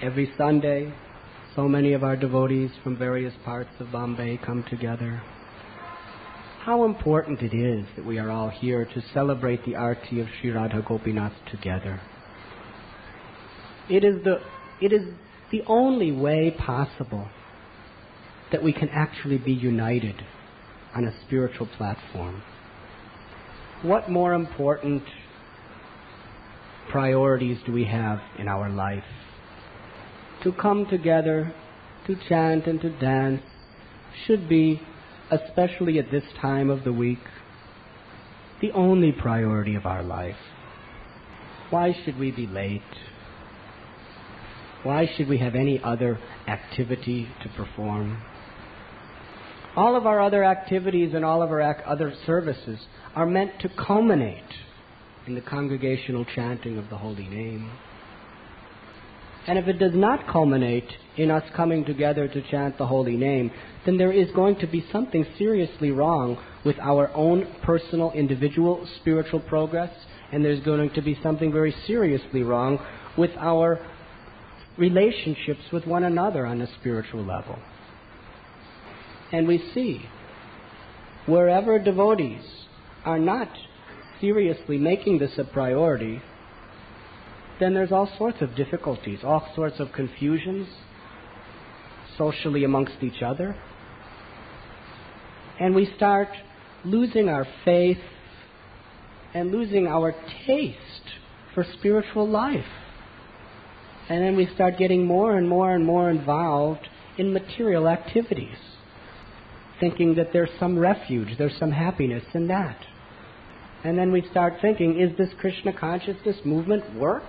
Every Sunday, so many of our devotees from various parts of Bombay come together. How important it is that we are all here to celebrate the arti of Sri Radha Gopinath together. It is the, it is the only way possible that we can actually be united on a spiritual platform. What more important priorities do we have in our life? To come together, to chant and to dance should be, especially at this time of the week, the only priority of our life. Why should we be late? Why should we have any other activity to perform? All of our other activities and all of our ac- other services are meant to culminate in the congregational chanting of the holy name. And if it does not culminate in us coming together to chant the holy name, then there is going to be something seriously wrong with our own personal, individual spiritual progress, and there's going to be something very seriously wrong with our relationships with one another on a spiritual level. And we see wherever devotees are not seriously making this a priority, then there's all sorts of difficulties, all sorts of confusions socially amongst each other. And we start losing our faith and losing our taste for spiritual life. And then we start getting more and more and more involved in material activities, thinking that there's some refuge, there's some happiness in that. And then we start thinking, is this Krishna consciousness movement work?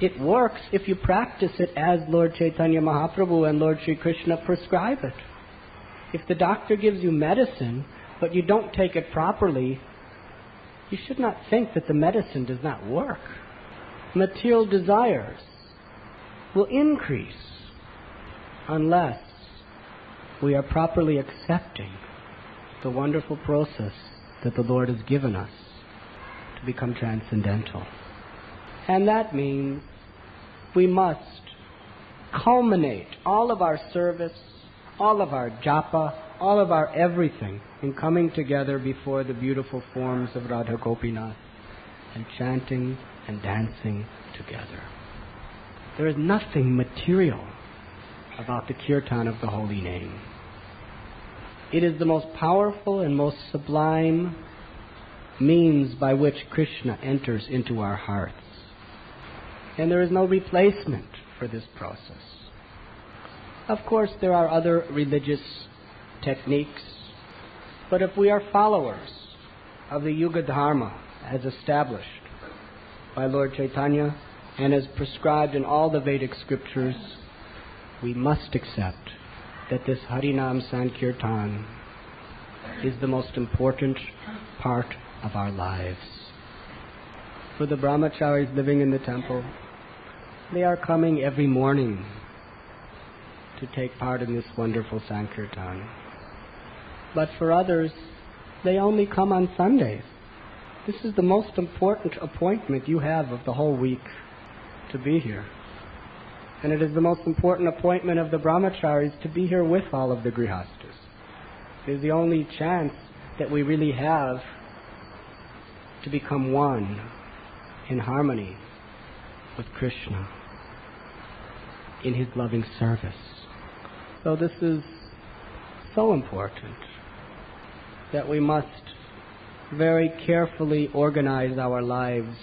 It works if you practice it as Lord Chaitanya Mahaprabhu and Lord Sri Krishna prescribe it. If the doctor gives you medicine, but you don't take it properly, you should not think that the medicine does not work. Material desires will increase unless we are properly accepting the wonderful process that the Lord has given us to become transcendental. And that means we must culminate all of our service, all of our japa, all of our everything in coming together before the beautiful forms of Radha Gopinath and chanting and dancing together. There is nothing material about the kirtan of the holy name. It is the most powerful and most sublime means by which Krishna enters into our hearts. And there is no replacement for this process. Of course, there are other religious techniques, but if we are followers of the Yuga Dharma as established by Lord Chaitanya and as prescribed in all the Vedic scriptures, we must accept that this Harinam Sankirtan is the most important part of our lives. For the brahmacharis living in the temple, they are coming every morning to take part in this wonderful Sankirtan. But for others, they only come on Sundays. This is the most important appointment you have of the whole week to be here. And it is the most important appointment of the brahmacharis to be here with all of the grihastas. It is the only chance that we really have to become one in harmony with Krishna in his loving service. So this is so important that we must very carefully organize our lives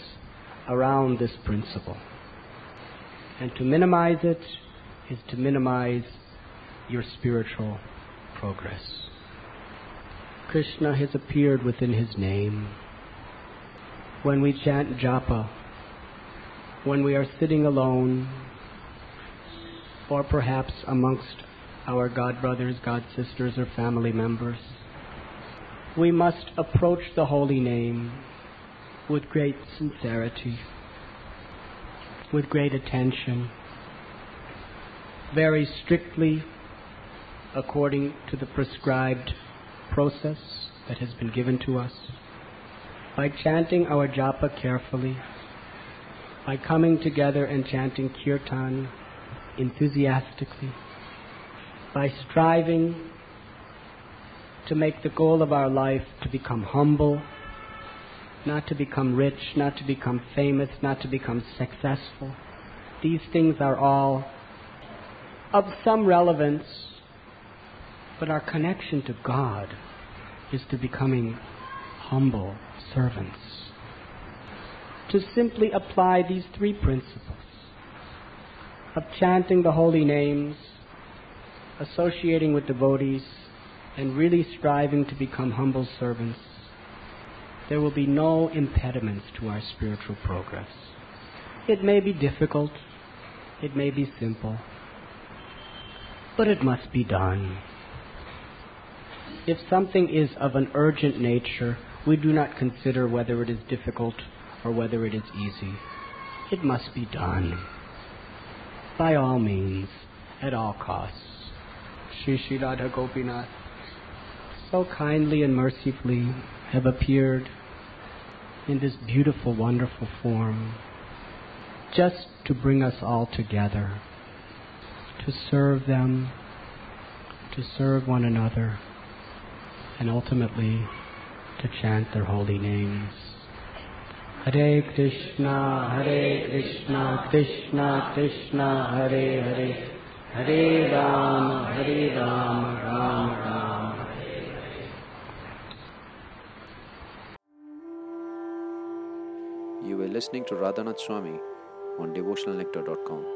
around this principle. And to minimize it is to minimize your spiritual progress. Krishna has appeared within his name. When we chant japa, when we are sitting alone, or perhaps amongst our God brothers, God sisters, or family members, we must approach the holy name with great sincerity with great attention, very strictly according to the prescribed process that has been given to us, by chanting our japa carefully, by coming together and chanting kirtan enthusiastically, by striving to make the goal of our life to become humble, not to become rich, not to become famous, not to become successful. These things are all of some relevance, but our connection to God is to becoming humble servants. To simply apply these three principles of chanting the holy names, associating with devotees, and really striving to become humble servants, there will be no impediments to our spiritual progress. It may be difficult, it may be simple, but it must be done. If something is of an urgent nature, we do not consider whether it is difficult or whether it is easy. It must be done. By all means, at all costs. Sri Sri Radha Gopinath so kindly and mercifully have appeared in this beautiful, wonderful form just to bring us all together, to serve them, to serve one another, and ultimately to chant their holy names. Hare Krishna, Hare Krishna, Krishna Krishna, Hare Hare, Hare Rama, Hare Rama, Rama Rama. You were listening to Radhanath Swami on devotionalnectar.com.